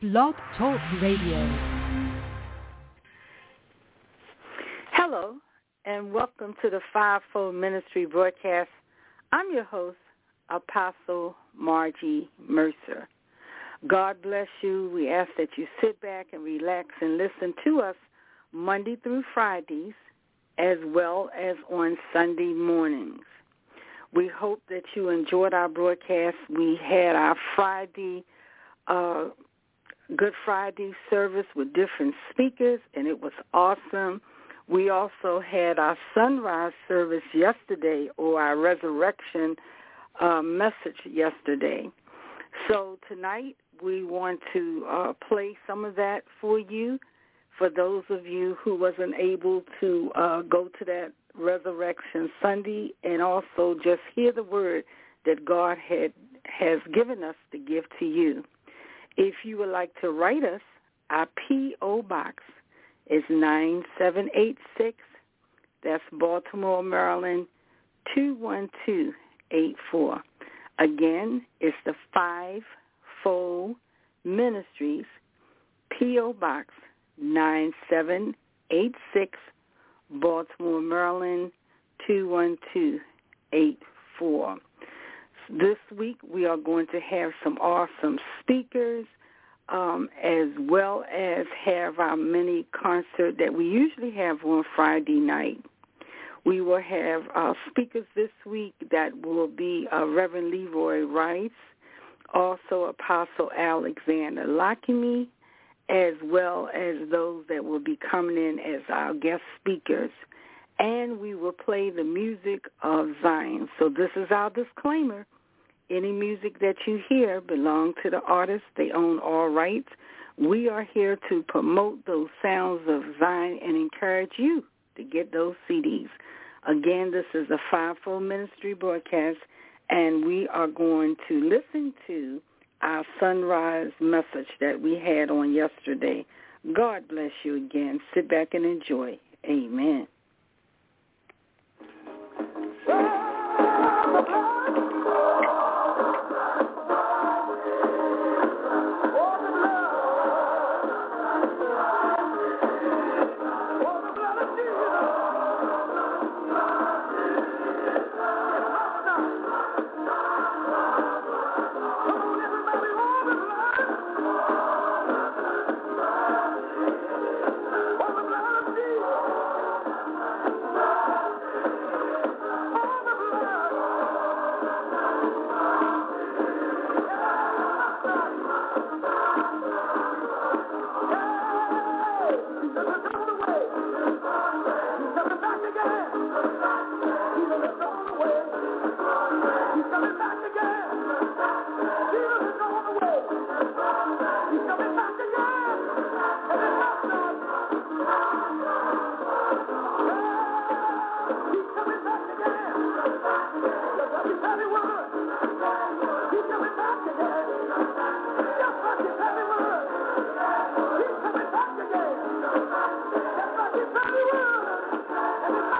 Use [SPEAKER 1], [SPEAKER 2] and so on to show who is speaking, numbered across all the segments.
[SPEAKER 1] Blog Talk Radio.
[SPEAKER 2] Hello, and welcome to the Fivefold Ministry broadcast. I'm your host, Apostle Margie Mercer. God bless you. We ask that you sit back and relax and listen to us Monday through Fridays as well as on Sunday mornings. We hope that you enjoyed our broadcast. We had our Friday uh, Good Friday service with different speakers, and it was awesome. We also had our sunrise service yesterday, or our resurrection uh, message yesterday. So tonight we want to uh, play some of that for you. For those of you who wasn't able to uh, go to that Resurrection Sunday, and also just hear the word that God had has given us to give to you. If you would like to write us, our P.O. Box is 9786. That's Baltimore, Maryland, 21284. Again, it's the Five Fold Ministries, P.O. Box 9786, Baltimore, Maryland, 21284. This week we are going to have some awesome speakers um, as well as have our mini concert that we usually have on Friday night. We will have uh, speakers this week that will be uh, Reverend Leroy Rice, also Apostle Alexander Lockamy, as well as those that will be coming in as our guest speakers. And we will play the music of Zion. So this is our disclaimer. Any music that you hear belong to the artist. They own all rights. We are here to promote those sounds of Zion and encourage you to get those CDs. Again, this is a Fivefold Ministry broadcast, and we are going to listen to our sunrise message that we had on yesterday. God bless you again. Sit back and enjoy. Amen.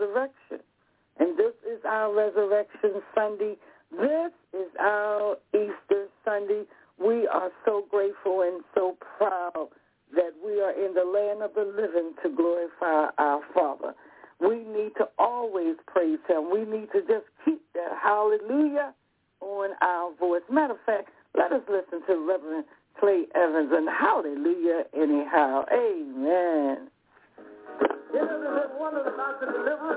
[SPEAKER 3] resurrection. And this is our Resurrection Sunday. This is our Easter Sunday. We are so grateful and so proud that we are in the land of the living to glorify our Father. We need to always praise him. We need to just keep that hallelujah on our voice. Matter of fact, let us listen to Reverend Clay Evans and hallelujah anyhow. Amen. Isn't one of about to deliver.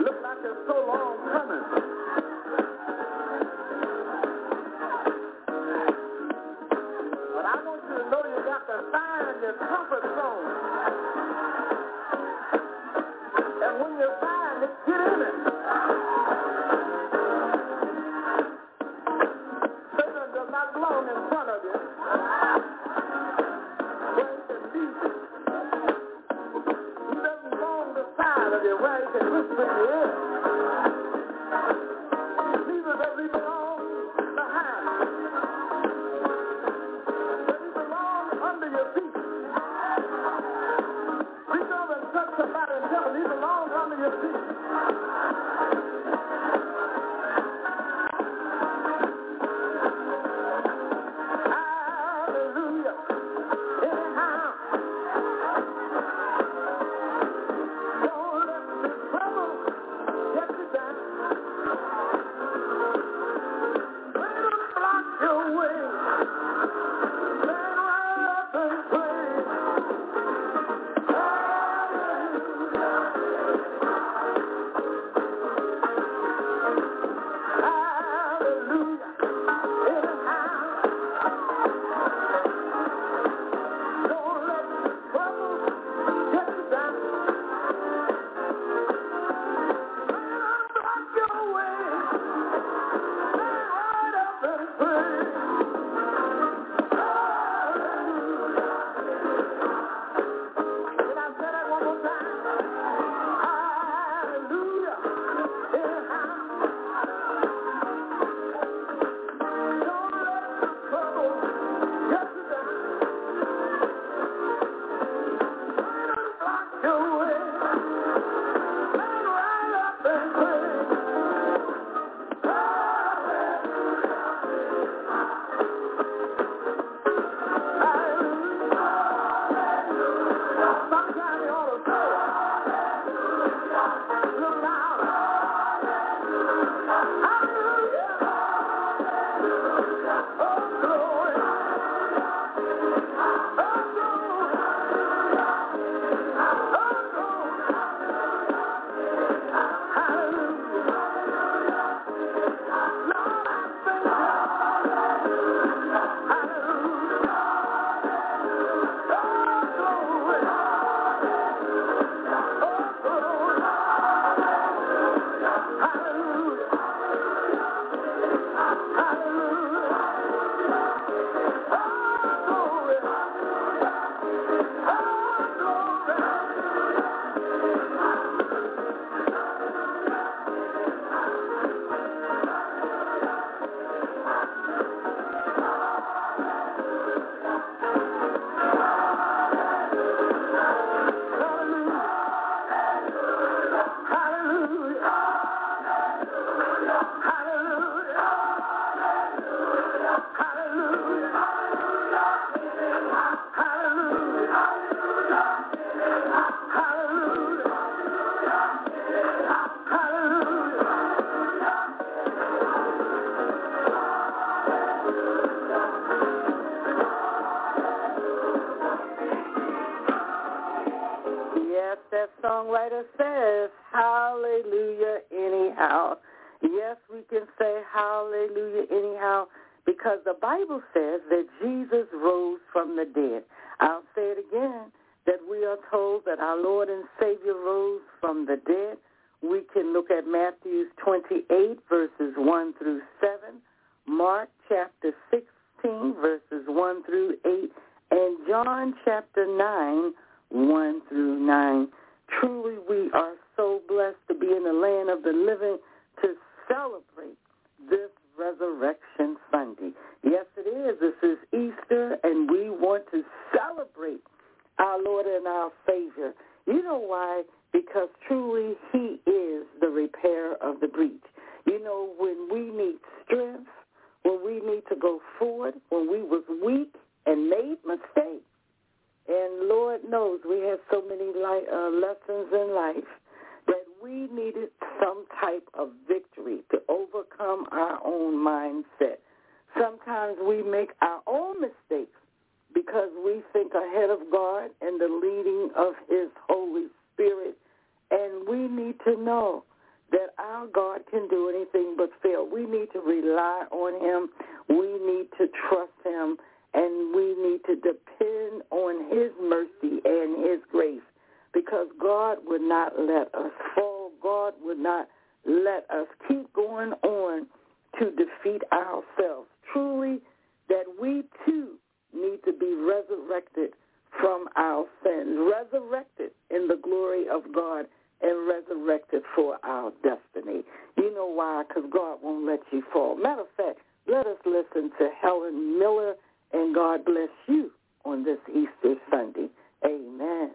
[SPEAKER 3] Look like it's so long coming. But I want you to know you got to find your.
[SPEAKER 2] Corinthians. resurrected from our sins, resurrected in the glory of God and resurrected for our destiny. You know why? Because God won't let you fall. Matter of fact, let us listen to Helen Miller and God bless you on this Easter Sunday. Amen.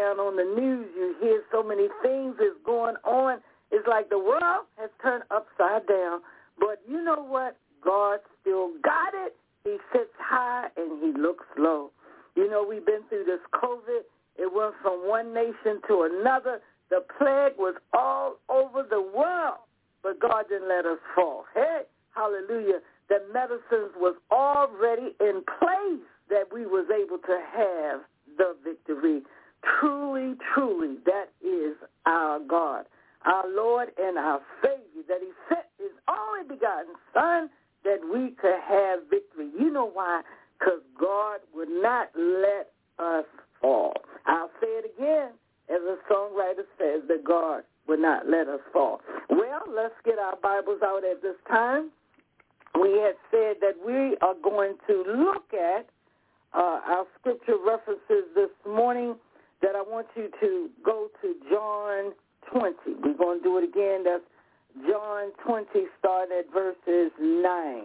[SPEAKER 2] Around on the news, you hear so many things is going on. It's like the world has turned upside down. But you know what? God still got it. He sits high and he looks low. You know, we've been through this COVID. It went from one nation to another. The plague was all over the world, but God didn't let us fall. Hey, hallelujah. The medicines was already in place that we was able to have the victory. Truly, truly, that is our God, our Lord and our Savior, that he sent his only begotten Son that we could have victory. You know why? Because God would not let us fall. I'll say it again, as a songwriter says, that God would not let us fall. Well, let's get our Bibles out at this time. We had said that we are going to look at uh, our scripture references this morning that I want you to go to John 20. We're going to do it again. That's John 20, starting at verses 9.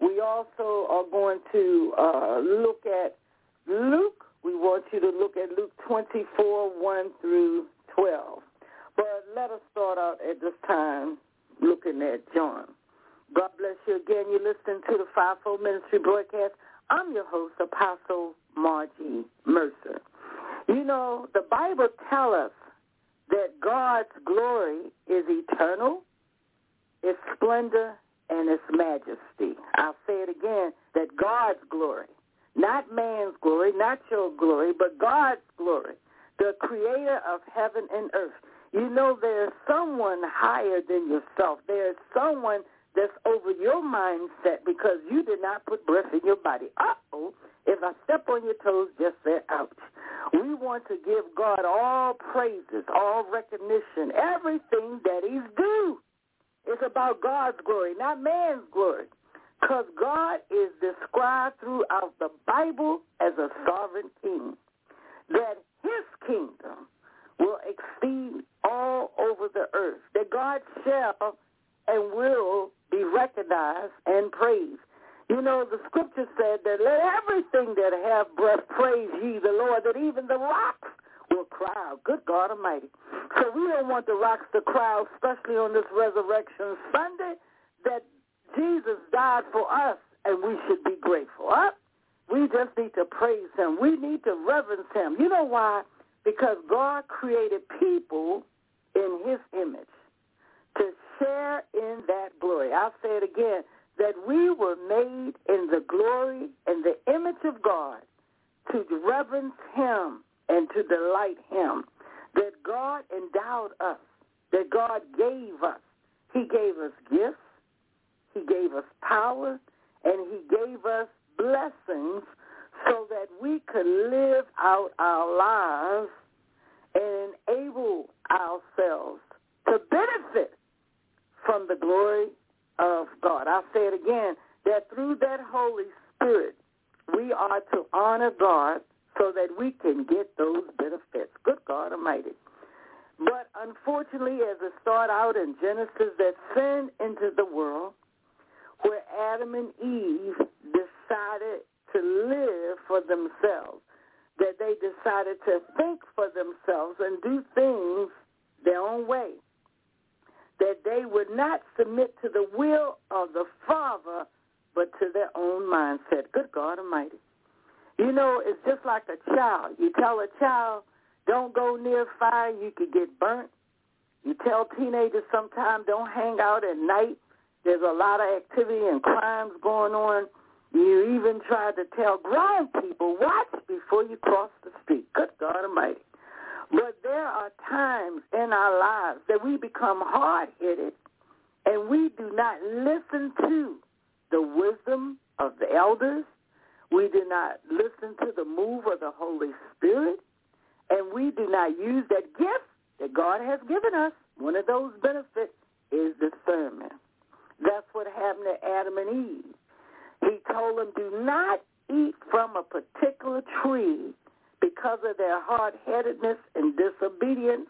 [SPEAKER 2] We also are going to uh, look at Luke. We want you to look at Luke 24, 1 through 12. But let us start out at this time looking at John. God bless you again. You're listening to the Fivefold Ministry broadcast. I'm your host, Apostle Margie Mercer. You know, the Bible tells us that God's glory is eternal, its splendor, and its majesty. I'll say it again, that God's glory, not man's glory, not your glory, but God's glory, the creator of heaven and earth. You know there's someone higher than yourself. There's someone that's over your mindset because you did not put breath in your body. Uh-oh. If I step on your toes, just say ouch. We want to give God all praises, all recognition, everything that he's due. It's about God's glory, not man's glory. Because God is described throughout the Bible as a sovereign king. That his kingdom will exceed all over the earth. That God shall and will be recognized and praised. You know, the scripture said that let everything that have breath praise ye the Lord, that even the rocks will cry out. Good God Almighty. So we don't want the rocks to cry out, especially on this Resurrection Sunday, that Jesus died for us and we should be grateful. Huh? We just need to praise him. We need to reverence him. You know why? Because God created people in his image share in that glory. I'll say it again, that we were made in the glory and the image of God to reverence him and to delight him. That God endowed us, that God gave us. He gave us gifts, he gave us power, and he gave us blessings so that we could live out our lives and enable ourselves to benefit from the glory of God. I'll say it again, that through that Holy Spirit, we are to honor God so that we can get those benefits. Good God Almighty. But unfortunately, as it started out in Genesis, that sin entered the world where Adam and Eve decided to live for themselves, that they decided to think for themselves and do things their own way that they would not submit to the will of the Father, but to their own mindset. Good God Almighty. You know, it's just like a child. You tell a child, don't go near fire, you could get burnt. You tell teenagers sometimes don't hang out at night. There's a lot of activity and crimes going on. You even try to tell grown people, watch before you cross the street. Good God Almighty. But there are times in our lives that we become hard-headed and we do not listen to the wisdom of the elders. We do not listen to the move of the Holy Spirit. And we do not use that gift that God has given us, one of those benefits is discernment. That's what happened to Adam and Eve. He told them, do not eat from a particular tree because of their hard-headedness and disobedience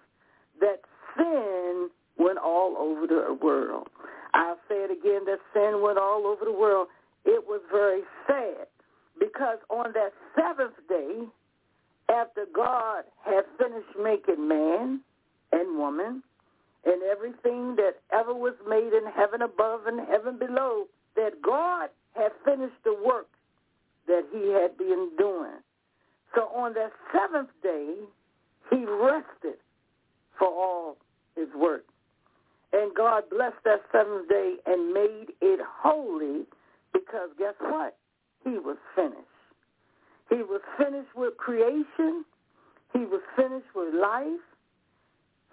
[SPEAKER 2] that sin went all over the world. I'll say it again, that sin went all over the world. It was very sad because on that seventh day, after God had finished making man and woman and everything that ever was made in heaven above and heaven below, that God had finished the work that he had been doing. So on that seventh day, he rested for all his work. And God blessed that seventh day and made it holy because guess what? He was finished. He was finished with creation. He was finished with life.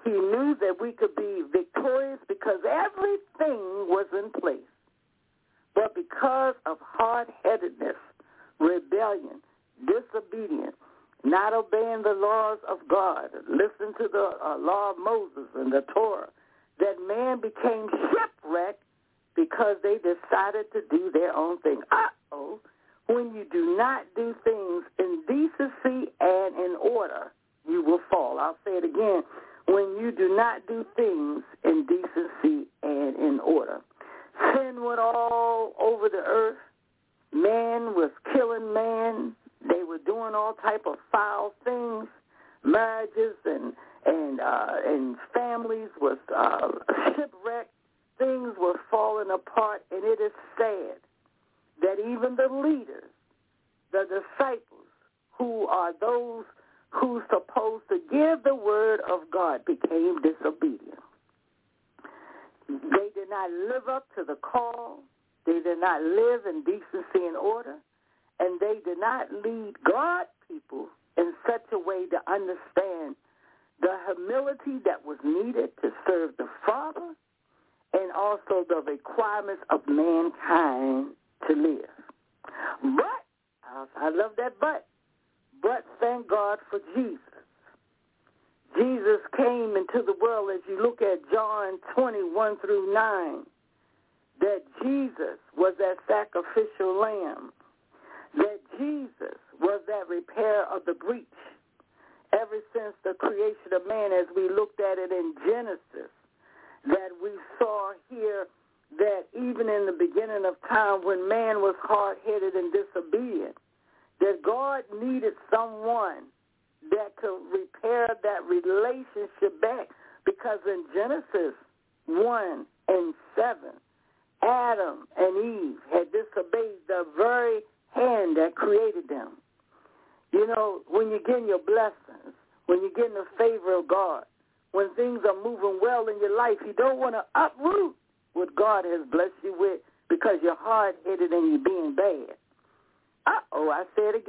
[SPEAKER 2] He knew that we could be victorious because everything was in place. But because of hard-headedness, rebellion, disobedience, not obeying the laws of God, listen to the uh, law of Moses and the Torah, that man became shipwrecked because they decided to do their own thing. Uh-oh. When you do not do things in decency and in order, you will fall. I'll say it again. When you do not do things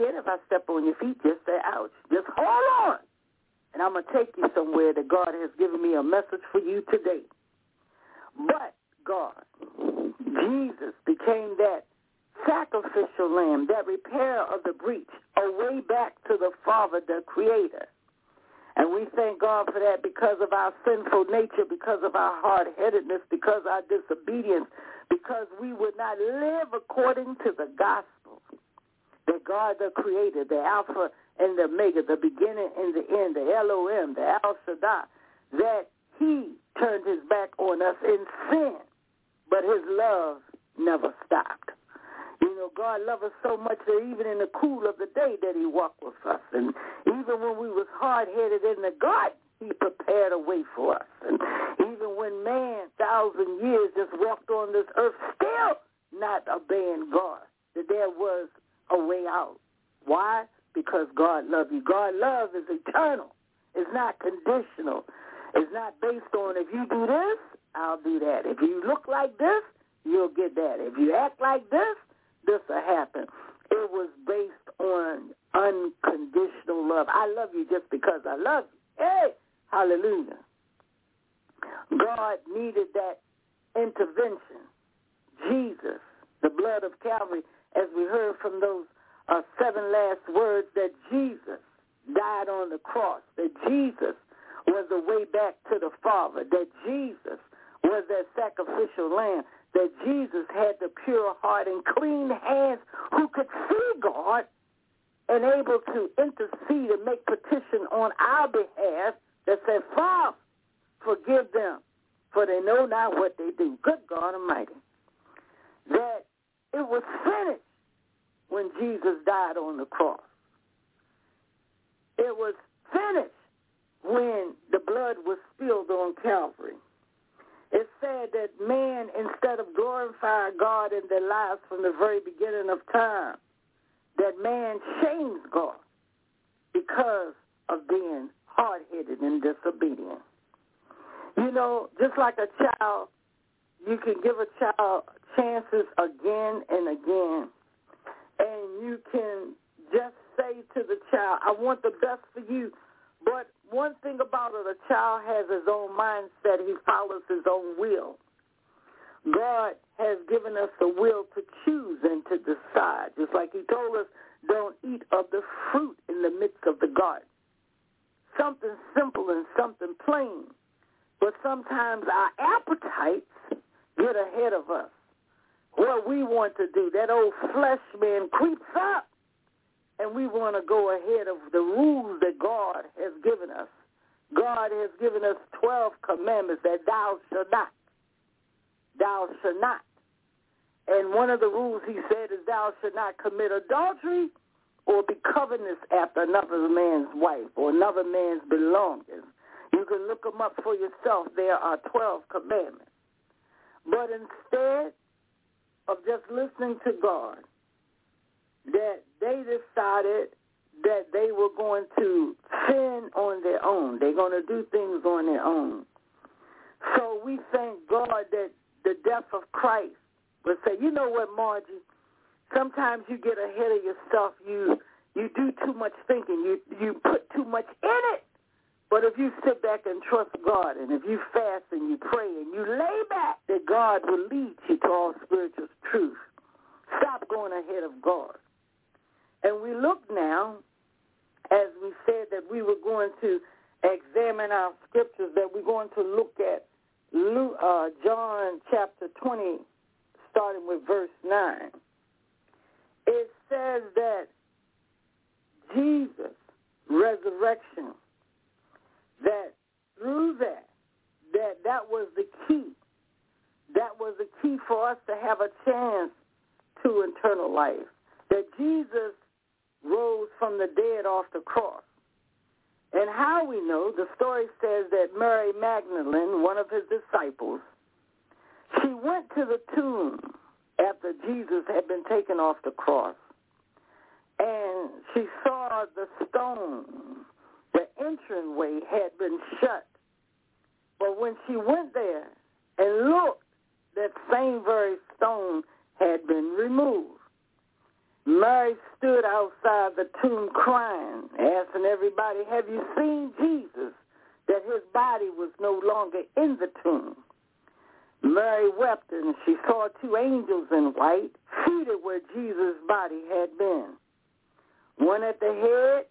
[SPEAKER 2] Again. If I step on your feet, just say ouch. Just hold on. And I'm going to take you somewhere that God has given me a message for you today. But God, Jesus became that sacrificial lamb, that repair of the breach, a way back to the Father, the Creator. And we thank God for that because of our sinful nature, because of our hard-headedness, because our disobedience, because we would not live according to the gospel. That God, the creator, the Alpha and the Omega, the beginning and the end, the Elohim, the El Shaddai, that he turned his back on us in sin, but his love never stopped. You know, God loved us so much that even in the cool of the day that he walked with us. And even when we was hard-headed in the garden, he prepared a way for us. And even when man, thousand years, just walked on this earth, still not obeying God, that there was a way out. Why? Because God loved you. God love is eternal. It's not conditional. It's not based on if you do this, I'll do that. If you look like this, you'll get that. If you act like this, this will happen. It was based on unconditional love. I love you just because I love you. Hey, hallelujah. God needed that intervention. Jesus, the blood of Calvary, as we heard from those uh, seven last words, that Jesus died on the cross, that Jesus was the way back to the Father, that Jesus was that sacrificial lamb, that Jesus had the pure heart and clean hands who could see God and able to intercede and make petition on our behalf that said, Father, forgive them, for they know not what they do. Good God Almighty. That it was finished when Jesus died on the cross. It was finished when the blood was spilled on Calvary. It said that man, instead of glorifying God in their lives from the very beginning of time, that man shames God because of being hard-headed and disobedient. You know, just like a child, you can give a child chances again and again, and you can just say to the child, I want the best for you. But one thing about it, a child has his own mindset. He follows his own will. God has given us the will to choose and to decide. Just like he told us, don't eat of the fruit in the midst of the garden. Something simple and something plain. But sometimes our appetites get ahead of us. What we want to do, that old flesh man creeps up and we want to go ahead of the rules that God has given us. God has given us 12 commandments that thou shalt not. Thou shalt not. And one of the rules he said is thou shalt not commit adultery or be covetous after another man's wife or another man's belongings. You can look them up for yourself. There are 12 commandments. But instead of just listening to God, that they decided that they were going to sin on their own. They're going to do things on their own. So we thank God that the death of Christ would say, you know what, Margie? Sometimes you get ahead of yourself. You you do too much thinking. You you put too much in it. But if you sit back and trust God, and if you fast and you pray and you lay back, that God will lead you to all spiritual truth. Stop going ahead of God. And we look now, as we said that we were going to examine our scriptures, that we're going to look at Luke, uh, John chapter 20, starting with verse 9. It says that Jesus' resurrection, that through that, that that was the key. That was the key for us to have a chance to eternal life. That Jesus rose from the dead off the cross. And how we know, the story says that Mary Magdalene, one of his disciples, she went to the tomb after Jesus had been taken off the cross. And she saw the stone, the entranceway had been shut. But when she went there and looked, that same very stone had been removed. Mary stood outside the tomb crying, asking everybody, have you seen Jesus? That his body was no longer in the tomb. Mary wept and she saw two angels in white seated where Jesus' body had been. One at the head,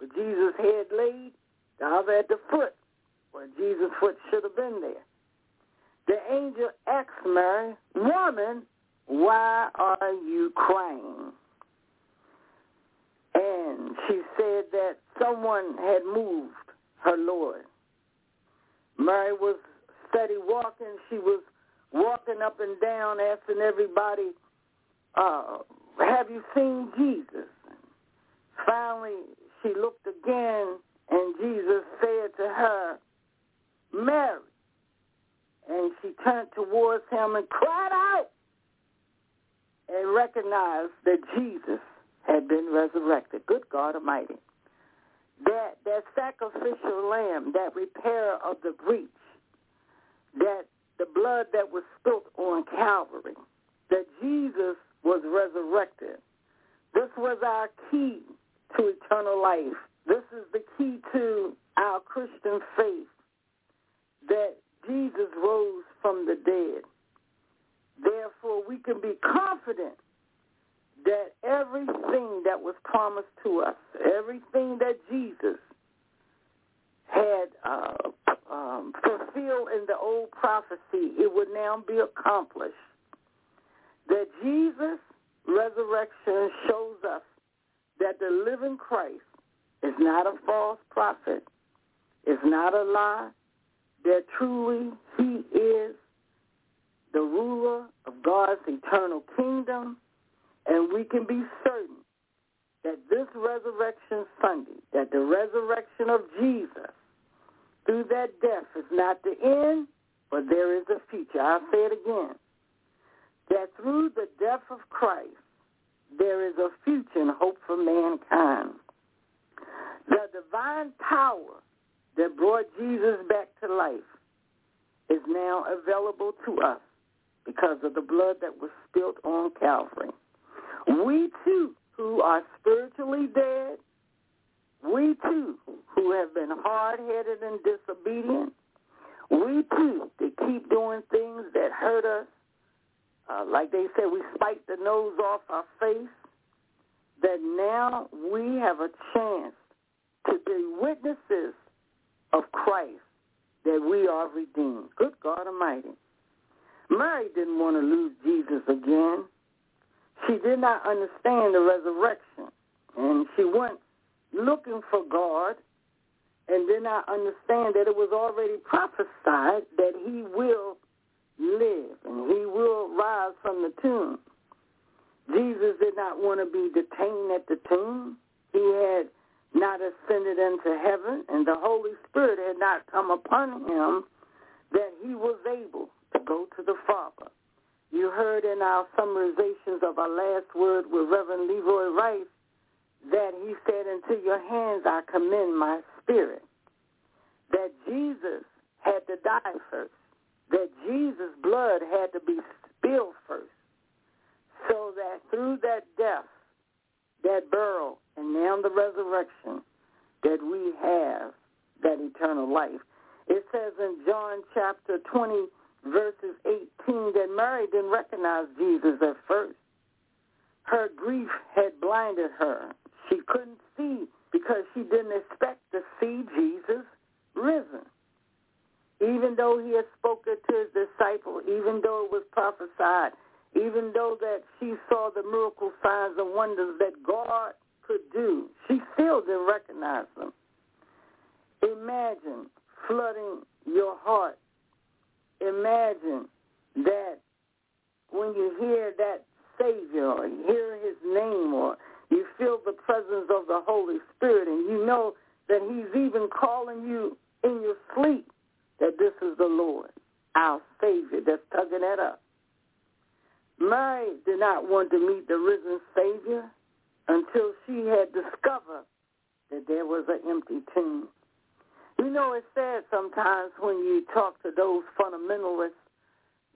[SPEAKER 2] where Jesus' head laid, the other at the foot, where Jesus' foot should have been there. The angel asked Mary, Woman, why are you crying? And she said that someone had moved her Lord. Mary was steady walking. She was walking up and down, asking everybody, uh, have you seen Jesus? Finally, she looked again, and Jesus said to her, Mary. And she turned towards him and cried out and recognized that Jesus had been resurrected. Good God Almighty. That that sacrificial lamb, that repair of the breach, that the blood that was spilt on Calvary, that Jesus was resurrected. This was our key to eternal life. This is the key to our Christian faith, that Jesus rose from the dead. Therefore, we can be confident that everything that was promised to us, everything that Jesus had uh, um, fulfilled in the old prophecy, it would now be accomplished. That Jesus' resurrection shows us that the living Christ is not a false prophet, is not a lie, that truly he is the ruler of God's eternal kingdom, and we can be certain that this resurrection Sunday, that the resurrection of Jesus through that death is not the end, but there is a future. I'll say it again. That through the death of Christ, there is a future and hope for mankind. The divine power that brought Jesus back to life is now available to us because of the blood that was spilt on Calvary. We too, who are spiritually dead, we too, who have been hard-headed and disobedient, we too, that keep doing things that hurt us, uh, like they said, we spiked the nose off our face, that now we have a chance to be witnesses of Christ that we are redeemed. Good God Almighty. Mary didn't want to lose Jesus again. She did not understand the resurrection. And she went looking for God and did not understand that it was already prophesied that he will live and he will rise from the tomb. Jesus did not want to be detained at the tomb. He had not ascended into heaven, and the Holy Spirit had not come upon him that he was able to go to the Father. You heard in our summarizations of our last word with Reverend Leroy Rice that he said, into your hands I commend my spirit. That Jesus had to die first. That Jesus' blood had to be spilled first. So that through that death, that burial, and now the resurrection, that we have that eternal life. It says in John chapter 20, verses 18, that Mary didn't recognize Jesus at first. Her grief had blinded her. She couldn't see because she didn't expect to see Jesus risen. Even though he had spoken to his disciple, even though it was prophesied, even though that she saw the miracle signs and wonders that God could do, she still didn't recognize them. Imagine flooding your heart. Imagine that when you hear that Savior or hear his name or you feel the presence of the Holy Spirit and you know that he's even calling you in your sleep that this is the Lord, our Savior that's tugging at us. Mary did not want to meet the risen Savior until she had discovered that there was an empty tomb. You know, it's sad sometimes when you talk to those fundamentalists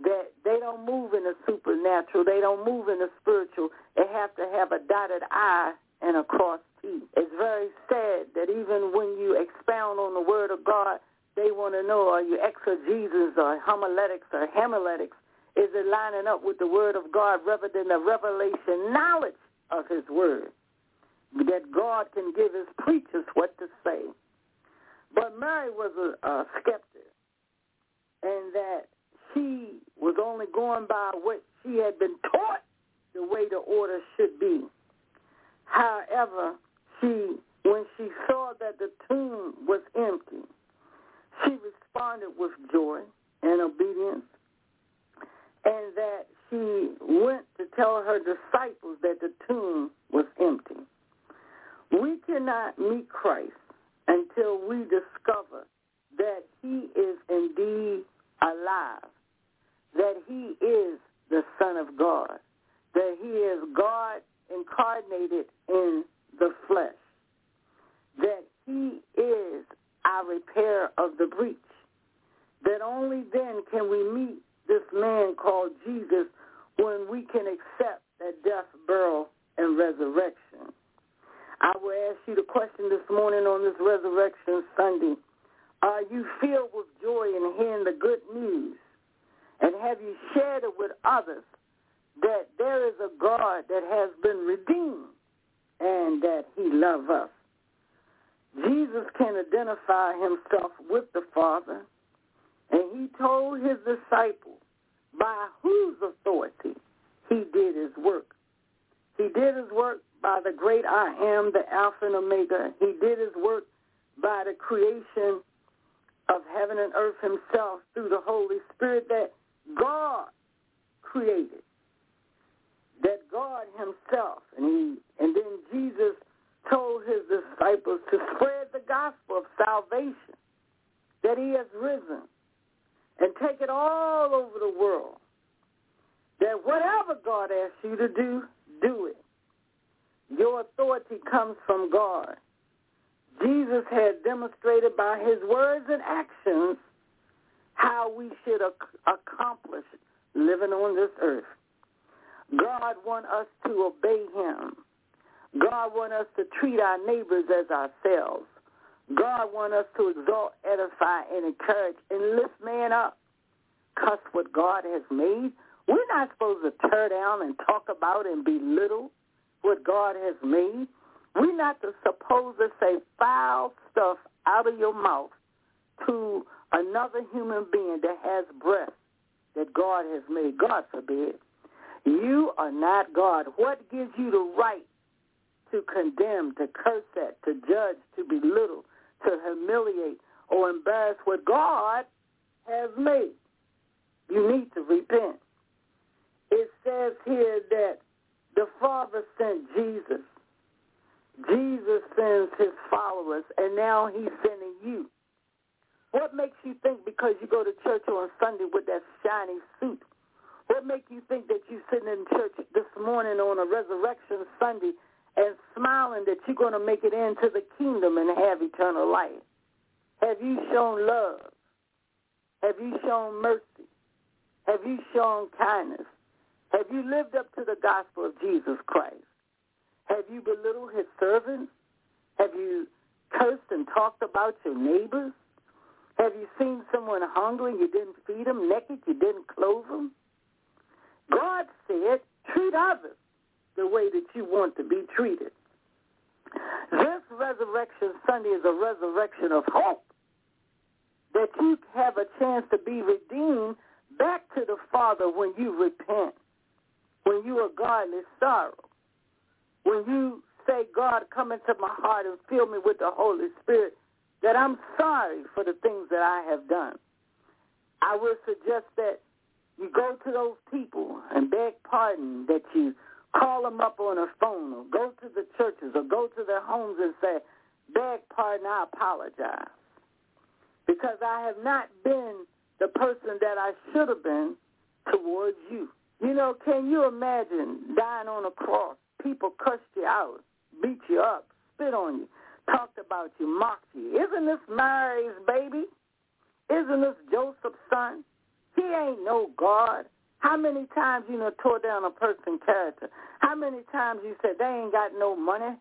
[SPEAKER 2] that they don't move in the supernatural. They don't move in the spiritual. They have to have a dotted I and a cross T. It's very sad that even when you expound on the Word of God, they want to know, are you exegesis or homiletics or homiletics? Is it lining up with the Word of God rather than the revelation knowledge of His Word? That God can give His preachers what to say. But Mary was a, a skeptic, and that she was only going by what she had been taught the way the order should be. However, she, when she saw that the tomb was empty, she responded with joy and obedience, and that she went to tell her disciples that the tomb was empty. We cannot meet Christ until we discover that he is indeed alive, that he is the Son of God, that he is God incarnated in the flesh, that he is our repair of the breach, that only then can we meet this man called Jesus when we can accept that death, burial, and resurrection. I will ask you the question this morning on this Resurrection Sunday. Are you filled with joy in hearing the good news? And have you shared it with others that there is a God that has been redeemed and that he loves us? Jesus can identify himself with the Father, and he told his disciples by whose authority he did his work. He did his work by the great I am, the Alpha and Omega. He did his work by the creation of heaven and earth himself through the Holy Spirit that God created. That God himself, and he and then Jesus told his disciples to spread the gospel of salvation, that he has risen, and take it all over the world. That whatever God asks you to do, do it. Your authority comes from God. Jesus had demonstrated by his words and actions how we should ac- accomplish living on this earth. God wants us to obey him. God wants us to treat our neighbors as ourselves. God wants us to exalt, edify, and encourage and lift man up. Cuss what God has made. We're not supposed to tear down and talk about and belittle what God has made. We're not supposed to say foul stuff out of your mouth to another human being that has breath that God has made. God forbid. You are not God. What gives you the right to condemn, to curse at, to judge, to belittle, to humiliate, or embarrass what God has made? You need to repent. It says here that the Father sent Jesus. Jesus sends his followers, and now he's sending you. What makes you think because you go to church on Sunday with that shiny suit? What makes you think that you're sitting in church this morning on a resurrection Sunday and smiling that you're going to make it into the kingdom and have eternal life? Have you shown love? Have you shown mercy? Have you shown kindness? Have you lived up to the gospel of Jesus Christ? Have you belittled his servants? Have you cursed and talked about your neighbors? Have you seen someone hungry and you didn't feed them, naked, you didn't clothe them? God said, treat others the way that you want to be treated. This Resurrection Sunday is a resurrection of hope that you have a chance to be redeemed back to the Father when you repent, when you are godly sorrow, when you say, God, come into my heart and fill me with the Holy Spirit, that I'm sorry for the things that I have done. I would suggest that you go to those people and beg pardon, that you call them up on a phone or go to the churches or go to their homes and say, beg pardon, I apologize. Because I have not been the person that I should have been towards you. You know, can you imagine dying on a cross? People cussed you out, beat you up, spit on you, talked about you, mocked you. Isn't this Mary's baby? Isn't this Joseph's son? He ain't no God. How many times you know tore down a person's character? How many times you said they ain't got no money?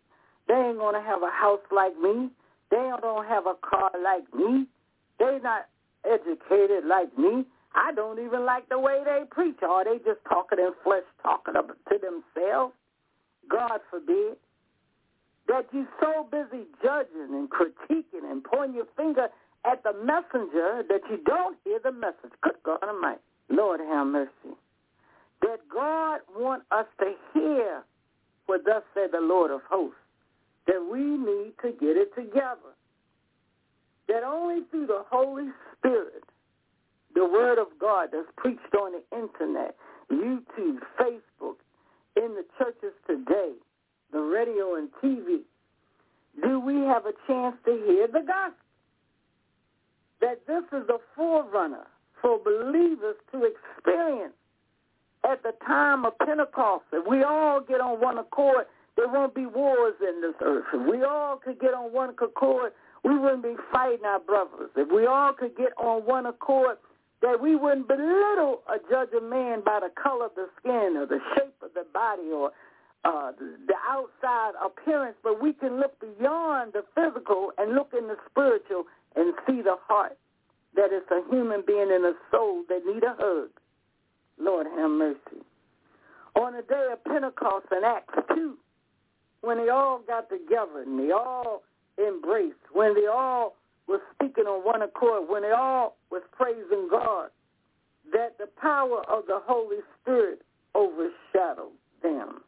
[SPEAKER 2] They ain't gonna have a house like me. They don't have a car like me. They not educated like me. I don't even like the way they preach. Are they just talking in flesh, talking to themselves? God forbid. That you so busy judging and critiquing and pointing your finger at the messenger that you don't hear the message. Good God Almighty. Lord have mercy. That God want us to hear what thus said the Lord of hosts. That we need to get it together. That only through the Holy Spirit, the Word of God that's preached on the internet, YouTube, Facebook, in the churches today, the radio and TV, do we have a chance to hear the gospel? That this is a forerunner for believers to experience at the time of Pentecost. If we all get on one accord, there won't be wars in this earth. If we all could get on one accord, we wouldn't be fighting our brothers. If we all could get on one accord, that we wouldn't belittle a judge of man by the color of the skin or the shape of the body or uh, the outside appearance, but we can look beyond the physical and look in the spiritual and see the heart that is a human being and a soul that need a hug. Lord have mercy. On the day of Pentecost in Acts 2, when they all got together and they all embraced, when they all were speaking on one accord, when they all was praising God, that the power of the Holy Spirit overshadowed them.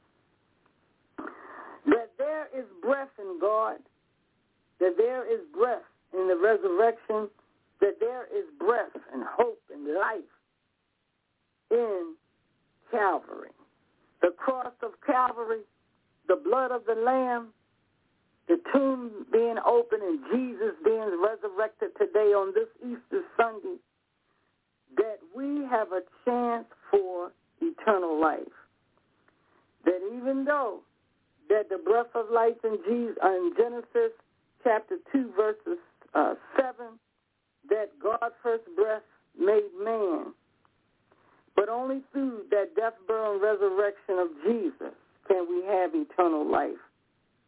[SPEAKER 2] That there is breath in God, that there is breath in the resurrection, that there is breath and hope and life in Calvary. The cross of Calvary, the blood of the Lamb, the tomb being open and Jesus being resurrected today on this Easter Sunday, that we have a chance for eternal life. That even though that the breath of life in, Jesus, in Genesis chapter 2 verses uh, 7, that God first breath made man. But only through that death, burial, and resurrection of Jesus can we have eternal life,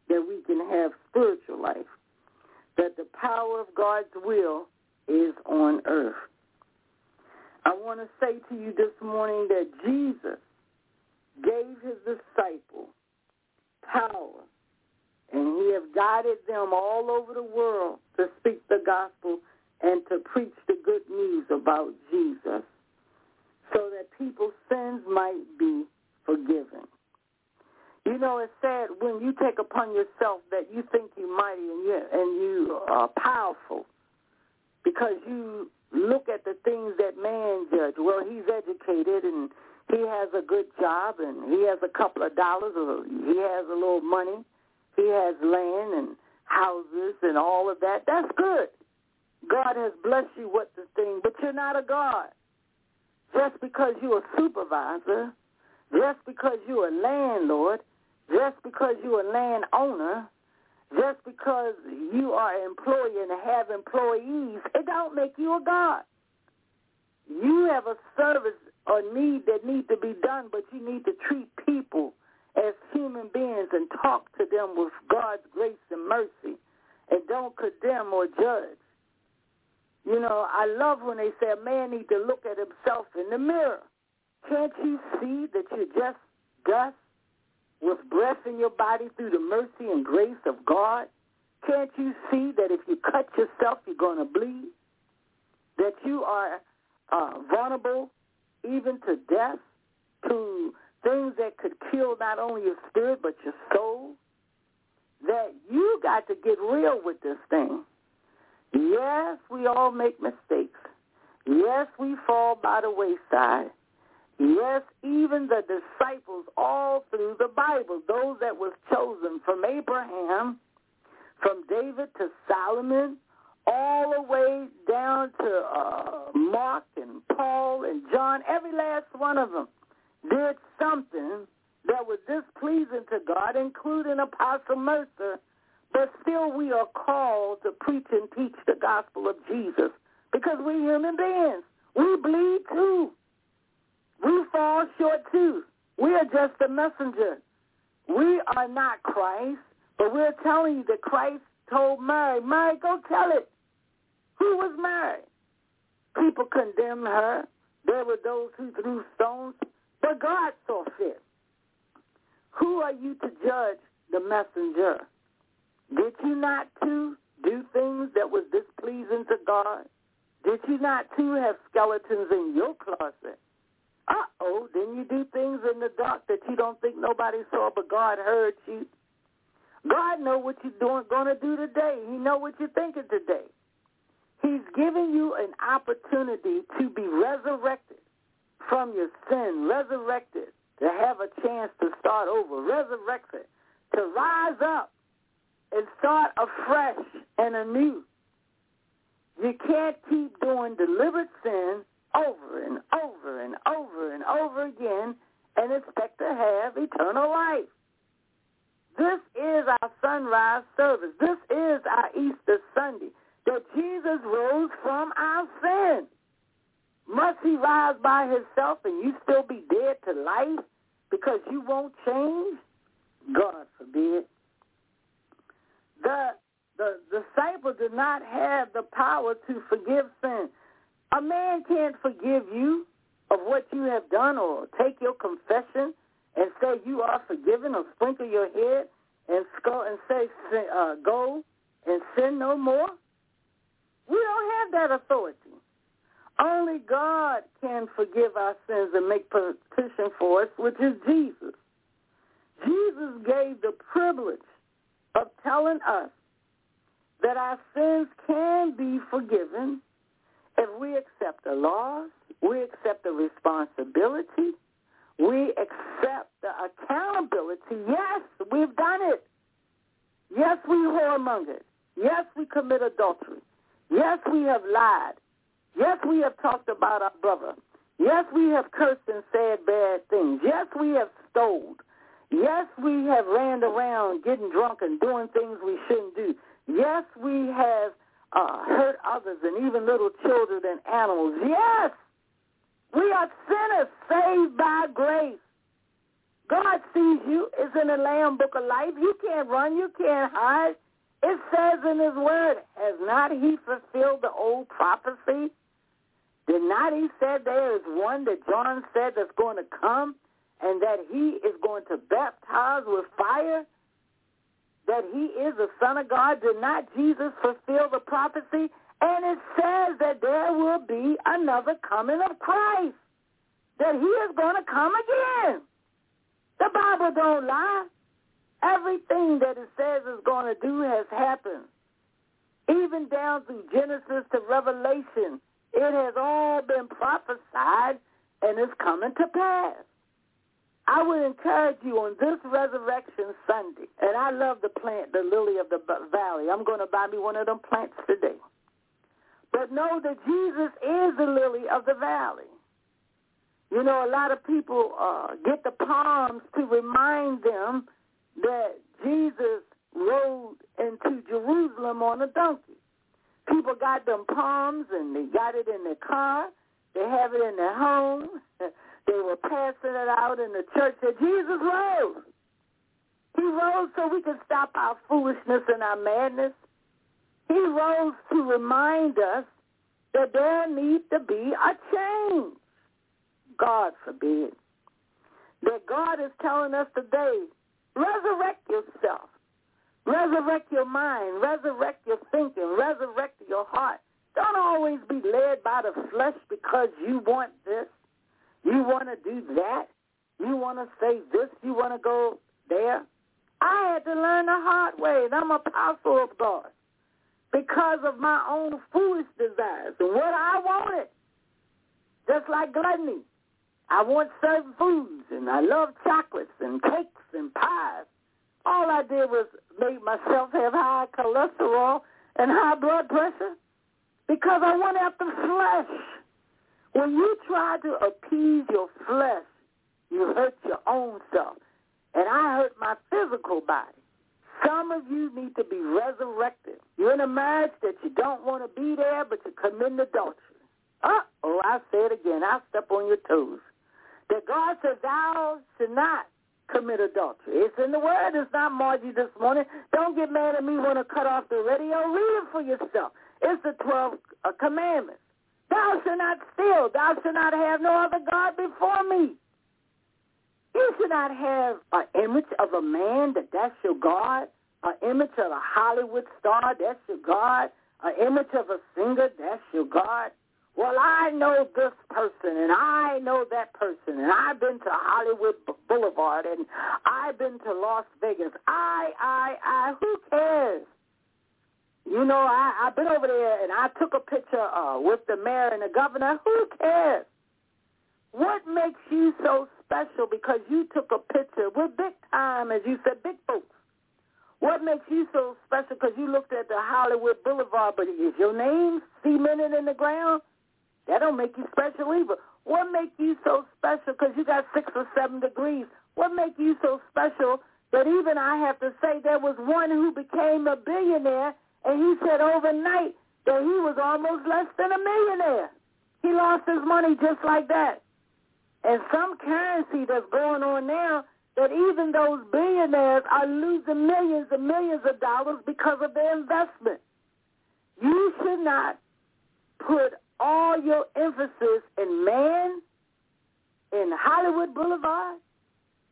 [SPEAKER 2] that we can have spiritual life, that the power of God's will is on earth. I want to say to you this morning that Jesus gave his disciples power, and he has guided them all over the world to speak the gospel and to preach the good news about Jesus so that people's sins might be forgiven. You know, it's sad when you take upon yourself that you think you're mighty and you, and you are powerful because you look at the things that man judge. Well, he's educated and he has a good job and he has a couple of dollars or he has a little money. He has land and houses and all of that. That's good. God has blessed you with the thing, but you're not a God. Just because you're a supervisor, just because you're a landlord, just because you're a landowner, just because you are an employee and have employees, it don't make you a God. You have a service or need that need to be done, but you need to treat people as human beings and talk to them with God's grace and mercy and don't condemn or judge. You know, I love when they say a man needs to look at himself in the mirror. Can't you see that you're just dust with breath in your body through the mercy and grace of God? Can't you see that if you cut yourself, you're going to bleed? That you are uh, vulnerable even to death, to things that could kill not only your spirit but your soul? That you got to get real with this thing. Yes, we all make mistakes. Yes, we fall by the wayside. Yes, even the disciples all through the Bible, those that was chosen from Abraham, from David to Solomon, all the way down to uh, Mark and Paul and John, every last one of them did something that was displeasing to God, including Apostle Mercer, but still we are called to preach and teach the gospel of Jesus because we're human beings. We bleed too. We fall short too. We are just a messenger. We are not Christ, but we're telling you that Christ told Mary, Mary, go tell it. Who was Mary? People condemned her. There were those who threw stones, but God saw fit. Who are you to judge the messenger? Did you not too do things that was displeasing to God? Did you not too have skeletons in your closet? Uh-oh, then you do things in the dark that you don't think nobody saw, but God heard you. God know what you're doing, going to do today. He know what you're thinking today. He's giving you an opportunity to be resurrected from your sin, resurrected to have a chance to start over, resurrected to rise up and start afresh and anew. You can't keep doing deliberate sin over and over and over and over again and expect to have eternal life. This is our sunrise service. This is our Easter Sunday, that Jesus rose from our sin. Must he rise by himself and you still be dead to life because you won't change? God forbid. The, the disciple did not have the power to forgive sin. A man can't forgive you of what you have done or take your confession and say you are forgiven or sprinkle your head and and say uh, go and sin no more? We don't have that authority. Only God can forgive our sins and make petition for us, which is Jesus. Jesus gave the privilege of telling us that our sins can be forgiven if we accept the laws, we accept the responsibility, we accept the accountability. Yes, we've done it. Yes, we whoremongered. Yes, we commit adultery. Yes, we have lied. Yes, we have talked about our brother. Yes, we have cursed and said bad things. Yes, we have stole. Yes, we have ran around getting drunk and doing things we shouldn't do. Yes, we have uh, hurt others and even little children and animals. Yes, we are sinners saved by grace. God sees you. It's in the Lamb Book of Life. You can't run. You can't hide. It says in his word, has not he fulfilled the old prophecy? Did not he say there is one that John said that's going to come and that he is going to baptize with fire? That he is the Son of God? Did not Jesus fulfill the prophecy? And it says that there will be another coming of Christ. That he is going to come again. The Bible don't lie. Everything that it says is going to do has happened. Even down through Genesis to Revelation, it has all been prophesied and is coming to pass. I would encourage you on this Resurrection Sunday, and I love the plant, the lily of the valley. I'm going to buy me one of them plants today. But know that Jesus is the lily of the valley. You know, a lot of people uh, get the palms to remind them that Jesus rode into Jerusalem on a donkey. People got them palms and they got it in their car. They have it in their home. They were passing it out in the church that Jesus rose. He rose so we could stop our foolishness and our madness. He rose to remind us that there needs to be a change. God forbid. That God is telling us today Resurrect yourself. Resurrect your mind. Resurrect your thinking. Resurrect your heart. Don't always be led by the flesh because you want this. You want to do that. You want to say this. You want to go there. I had to learn the hard way. And I'm a apostle of God because of my own foolish desires and what I wanted. Just like gluttony. I want certain foods, and I love chocolates and cakes and pies. All I did was make myself have high cholesterol and high blood pressure because I went after flesh. When you try to appease your flesh, you hurt your own self. And I hurt my physical body. Some of you need to be resurrected. You're in a marriage that you don't want to be there, but you're committing adultery. Uh oh, I say it again. I step on your toes that God said, thou should not commit adultery. It's in the word. It's not Margie this morning. Don't get mad at me when I cut off the radio. Read it for yourself. It's the 12 uh, commandments. Thou shalt not steal. Thou shalt not have no other God before me. You should not have an image of a man that that's your God, an image of a Hollywood star, that's your God, an image of a singer, that's your God. Well, I know this person, and I know that person, and I've been to Hollywood Boulevard, and I've been to Las Vegas. I, I, I, who cares? You know, I, I've been over there, and I took a picture uh, with the mayor and the governor. Who cares? What makes you so special because you took a picture with big time, as you said, big folks? What makes you so special because you looked at the Hollywood Boulevard, but is your name cemented in the ground? That don't make you special either. What make you so special? Because you got six or seven degrees. What make you so special that even I have to say there was one who became a billionaire, and he said overnight that he was almost less than a millionaire. He lost his money just like that. And some currency that's going on now that even those billionaires are losing millions and millions of dollars because of their investment. You should not put all your emphasis in man, in Hollywood Boulevard,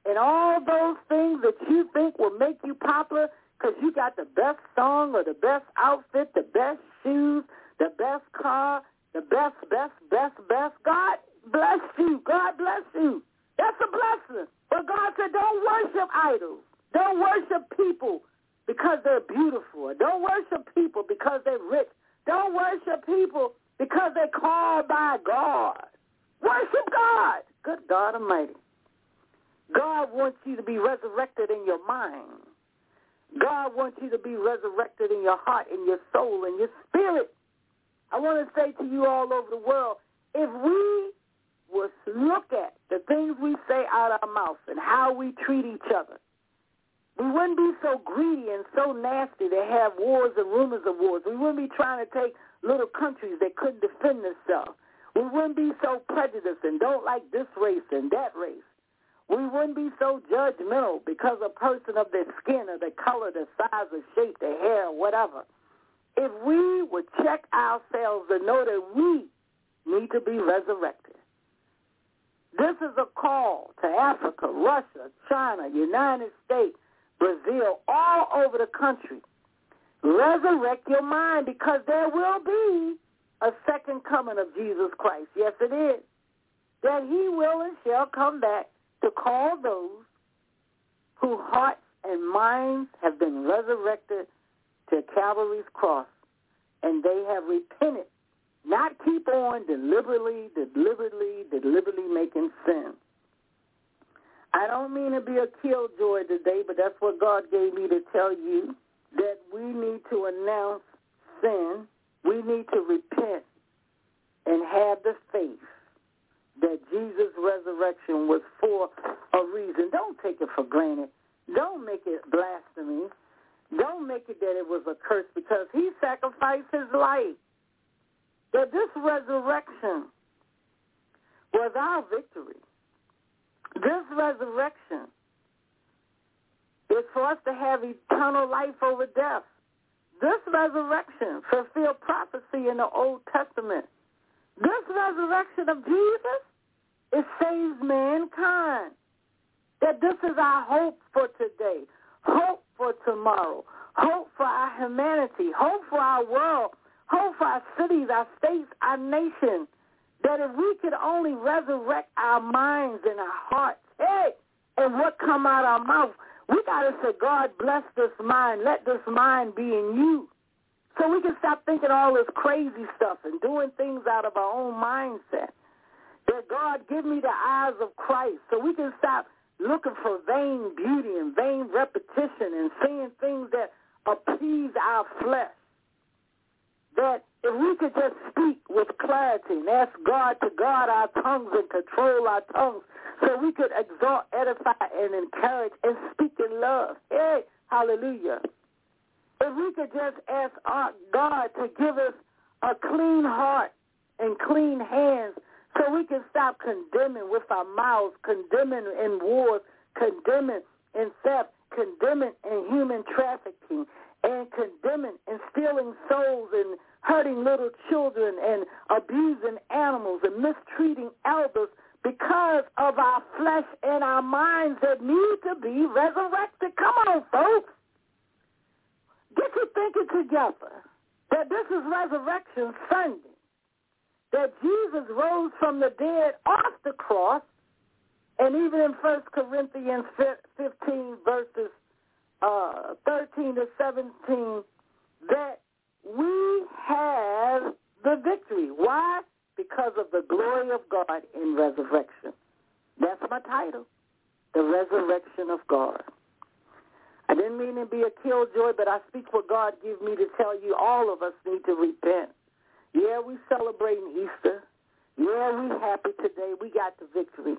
[SPEAKER 2] and all those things that you think will make you popular, because you got the best song or the best outfit, the best shoes, the best car, the best, best, best, best. God bless you. God bless you. That's a blessing. But God said, don't worship idols. Don't worship people because they're beautiful. Don't worship people because they're rich. Don't worship people because they're called by God. Worship God. Good God Almighty. God wants you to be resurrected in your mind. God wants you to be resurrected in your heart, in your soul, in your spirit. I want to say to you all over the world, if we would look at the things we say out of our mouth and how we treat each other, we wouldn't be so greedy and so nasty to have wars and rumors of wars. We wouldn't be trying to take little countries that couldn't defend themselves. We wouldn't be so prejudiced and don't like this race and that race. We wouldn't be so judgmental because a person of their skin or the color, the size, the shape, the hair, whatever. If we would check ourselves and know that we need to be resurrected. This is a call to Africa, Russia, China, United States, Brazil, all over the country. Resurrect your mind because there will be a second coming of Jesus Christ. Yes, it is. That he will and shall come back to call those whose hearts and minds have been resurrected to Calvary's cross and they have repented. Not keep on deliberately, deliberately, deliberately making sin. I don't mean to be a killjoy today, but that's what God gave me to tell you, that we need to announce sin. We need to repent and have the faith that Jesus' resurrection was for a reason. Don't take it for granted. Don't make it blasphemy. Don't make it that it was a curse because he sacrificed his life. That this resurrection was our victory. This resurrection is for us to have eternal life over death. This resurrection fulfilled prophecy in the Old Testament. This resurrection of Jesus, it saves mankind. That this is our hope for today, hope for tomorrow, hope for our humanity, hope for our world, hope for our cities, our states, our nation that if we could only resurrect our minds and our hearts, hey, and what come out of our mouth, we got to say, God bless this mind. Let this mind be in you. So we can stop thinking all this crazy stuff and doing things out of our own mindset. That God give me the eyes of Christ so we can stop looking for vain beauty and vain repetition and saying things that appease our flesh that if we could just speak with clarity and ask God to guard our tongues and control our tongues so we could exalt, edify, and encourage and speak in love. Hey, hallelujah. If we could just ask our God to give us a clean heart and clean hands so we can stop condemning with our mouths, condemning in wars, condemning in theft, condemning in human trafficking, and condemning and stealing souls and hurting little children and abusing animals and mistreating elders because of our flesh and our minds that need to be resurrected. Come on, folks. Get your thinking together that this is Resurrection Sunday, that Jesus rose from the dead off the cross, and even in 1 Corinthians 15, verses uh, 13 to 17 that we have the victory. Why? Because of the glory of God in resurrection. That's my title, The Resurrection of God. I didn't mean to be a killjoy, but I speak what God gives me to tell you all of us need to repent. Yeah, we celebrating Easter. Yeah, we happy today. We got the victory.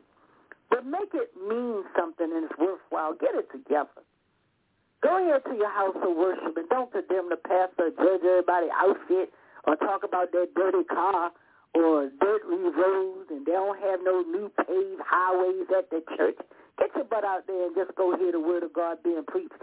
[SPEAKER 2] But make it mean something and it's worthwhile. Get it together. Go ahead to your house of worship and don't condemn the pastor, judge everybody's outfit, or talk about their dirty car or dirty roads and they don't have no new paved highways at the church. Get your butt out there and just go hear the word of God being preached.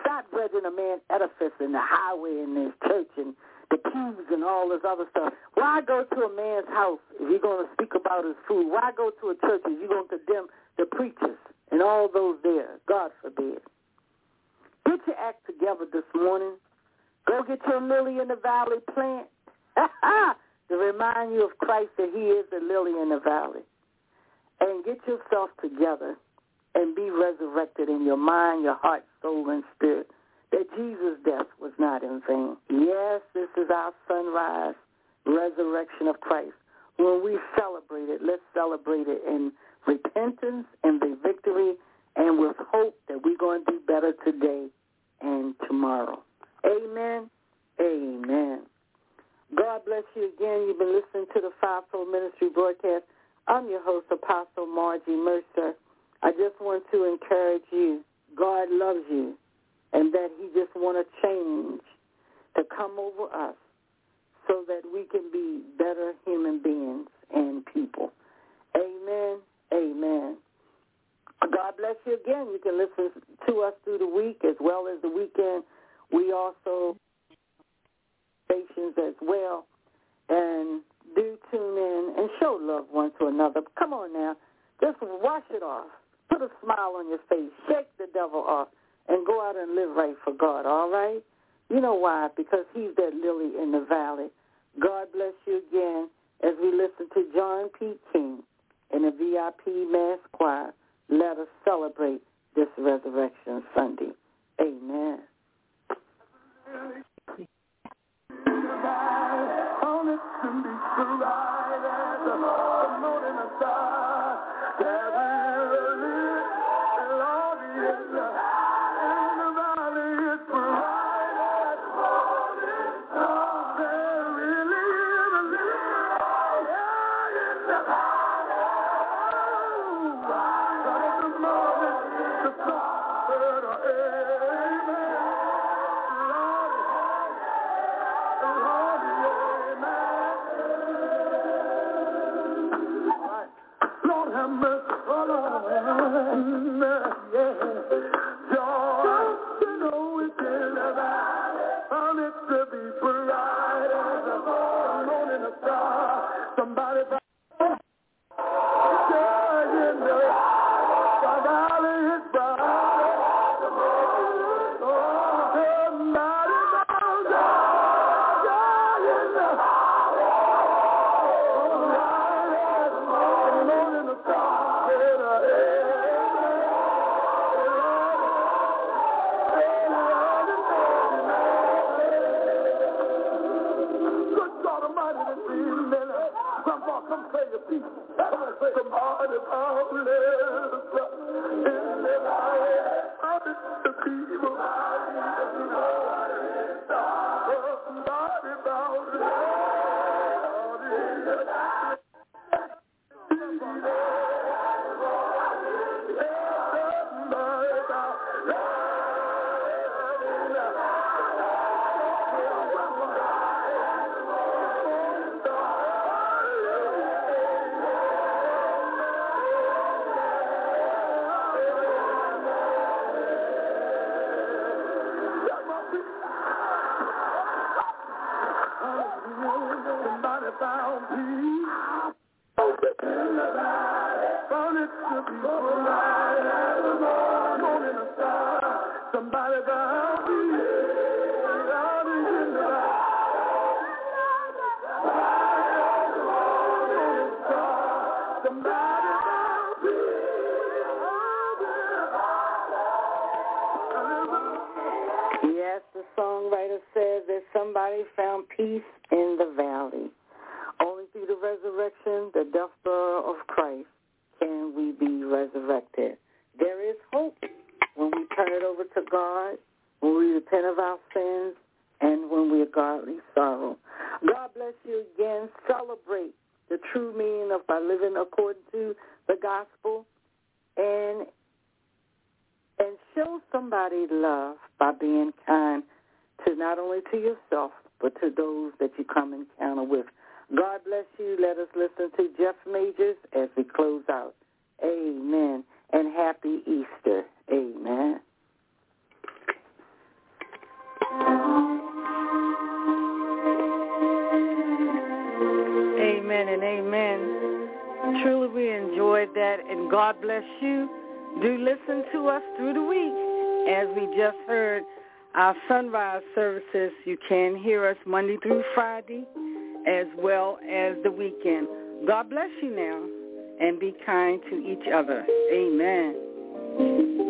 [SPEAKER 2] Stop judging a man's edifice and the highway and his church and the pews and all this other stuff. Why go to a man's house if you're going to speak about his food? Why go to a church if you're going to condemn the preachers and all those there? God forbid. Get your act together this morning. Go get your lily in the valley plant to remind you of Christ that he is the lily in the valley. And get yourself together and be resurrected in your mind, your heart, soul, and spirit. That Jesus' death was not in vain. Yes, this is our sunrise, resurrection of Christ. When we celebrate it, let's celebrate it in repentance and the victory and with hope that we're going to do better today and tomorrow. Amen. Amen. God bless you again. You've been listening to the Fivefold Ministry broadcast. I'm your host, Apostle Margie Mercer. I just want to encourage you. God loves you, and that He just want to change to come over us so that we can be better human beings and people. Amen. Amen. God bless you again. You can listen to us through the week as well as the weekend. We also stations as well. And do tune in and show love one to another. Come on now. Just wash it off. Put a smile on your face. Shake the devil off and go out and live right for God, all right? You know why? Because he's that lily in the valley. God bless you again as we listen to John P. Kee and the VIP Mass Choir. Let us celebrate this Resurrection Sunday. Amen. to God, when we repent of our sins, and when we are godly sorrow. God bless you again. Celebrate the true meaning of by living according to the gospel and and show somebody love by being kind to not only to yourself but to those that you come encounter with. God bless you. Let us listen to Jeff Majors as we close out. Amen. And happy Easter. Amen. Amen and amen. Truly, we enjoyed that, and God bless you. Do listen to us through the week. As we just heard, our sunrise services, you can hear us Monday through Friday, as well as the weekend. God bless you now, and be kind to each other. Amen.